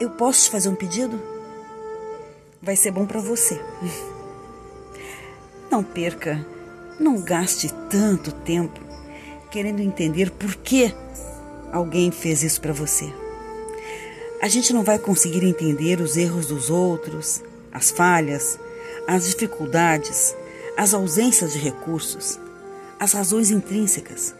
Eu posso te fazer um pedido? Vai ser bom para você. Não perca, não gaste tanto tempo querendo entender por que alguém fez isso para você. A gente não vai conseguir entender os erros dos outros, as falhas, as dificuldades, as ausências de recursos, as razões intrínsecas.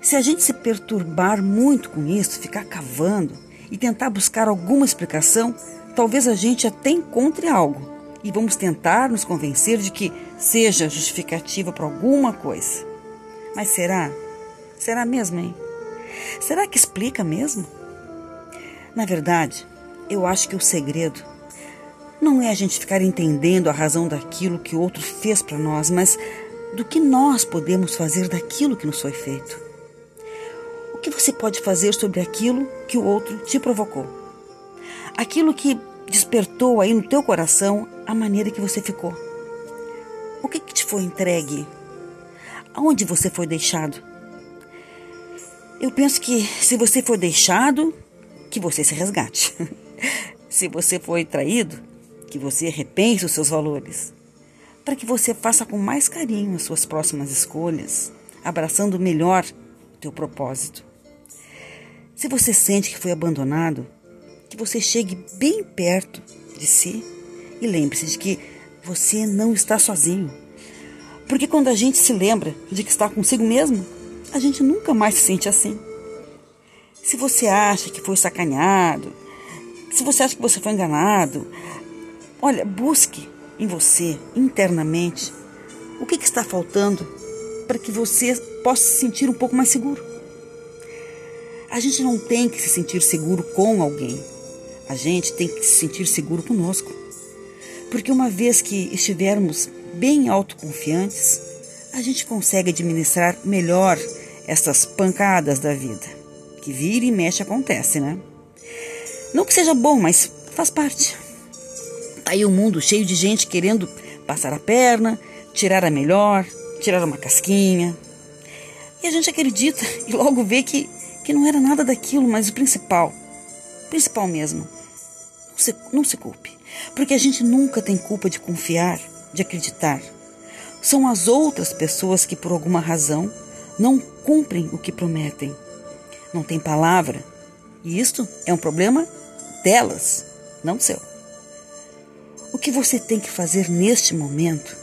Se a gente se perturbar muito com isso, ficar cavando e tentar buscar alguma explicação, talvez a gente até encontre algo e vamos tentar nos convencer de que seja justificativa para alguma coisa. Mas será? Será mesmo, hein? Será que explica mesmo? Na verdade, eu acho que o segredo não é a gente ficar entendendo a razão daquilo que o outro fez para nós, mas do que nós podemos fazer daquilo que nos foi feito. Que você pode fazer sobre aquilo que o outro te provocou? Aquilo que despertou aí no teu coração a maneira que você ficou. O que, que te foi entregue? Aonde você foi deixado? Eu penso que se você foi deixado, que você se resgate. se você foi traído, que você repense os seus valores. Para que você faça com mais carinho as suas próximas escolhas, abraçando melhor o teu propósito. Se você sente que foi abandonado, que você chegue bem perto de si e lembre-se de que você não está sozinho. Porque quando a gente se lembra de que está consigo mesmo, a gente nunca mais se sente assim. Se você acha que foi sacaneado, se você acha que você foi enganado, olha, busque em você, internamente, o que, que está faltando para que você possa se sentir um pouco mais seguro. A gente não tem que se sentir seguro com alguém. A gente tem que se sentir seguro conosco. Porque uma vez que estivermos bem autoconfiantes, a gente consegue administrar melhor essas pancadas da vida. Que vira e mexe acontece, né? Não que seja bom, mas faz parte. Tá aí o um mundo cheio de gente querendo passar a perna, tirar a melhor, tirar uma casquinha. E a gente acredita e logo vê que, que não era nada daquilo, mas o principal, principal mesmo, não se, não se culpe. Porque a gente nunca tem culpa de confiar, de acreditar. São as outras pessoas que, por alguma razão, não cumprem o que prometem. Não tem palavra. E isto é um problema delas, não seu. O que você tem que fazer neste momento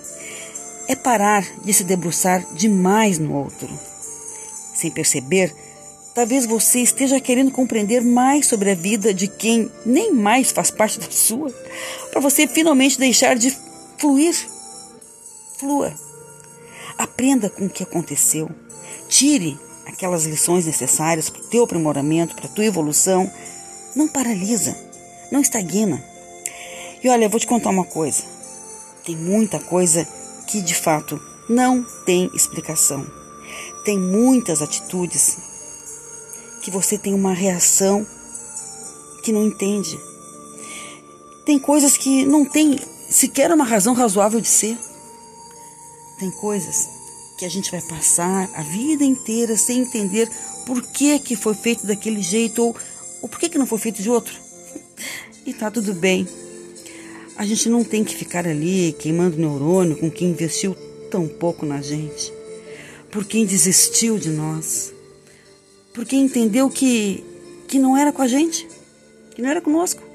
é parar de se debruçar demais no outro. Sem perceber, talvez você esteja querendo compreender mais sobre a vida de quem nem mais faz parte da sua para você finalmente deixar de fluir. Flua. Aprenda com o que aconteceu. Tire aquelas lições necessárias para o teu aprimoramento, para a tua evolução. Não paralisa, não estagna. E olha, eu vou te contar uma coisa. Tem muita coisa que de fato não tem explicação. Tem muitas atitudes que você tem uma reação que não entende. Tem coisas que não tem sequer uma razão razoável de ser. Tem coisas que a gente vai passar a vida inteira sem entender por que, que foi feito daquele jeito ou, ou por que, que não foi feito de outro. E tá tudo bem. A gente não tem que ficar ali queimando neurônio com quem investiu tão pouco na gente, por quem desistiu de nós, por quem entendeu que, que não era com a gente, que não era conosco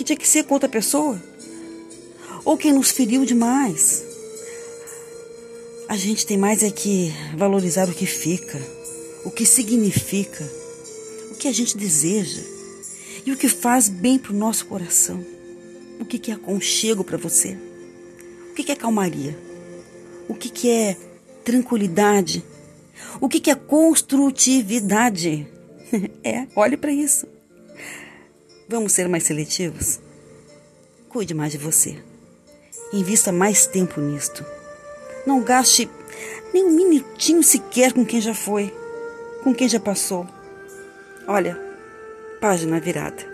que tinha que ser com outra pessoa, ou quem nos feriu demais. A gente tem mais é que valorizar o que fica, o que significa, o que a gente deseja e o que faz bem para o nosso coração. O que, que é aconchego para você? O que, que é calmaria? O que, que é tranquilidade? O que, é construtividade? É, olhe para isso. Vamos ser mais seletivos? Cuide mais de você. Invista mais tempo nisto. Não gaste nem um minutinho sequer com quem já foi, com quem já passou. Olha, página virada.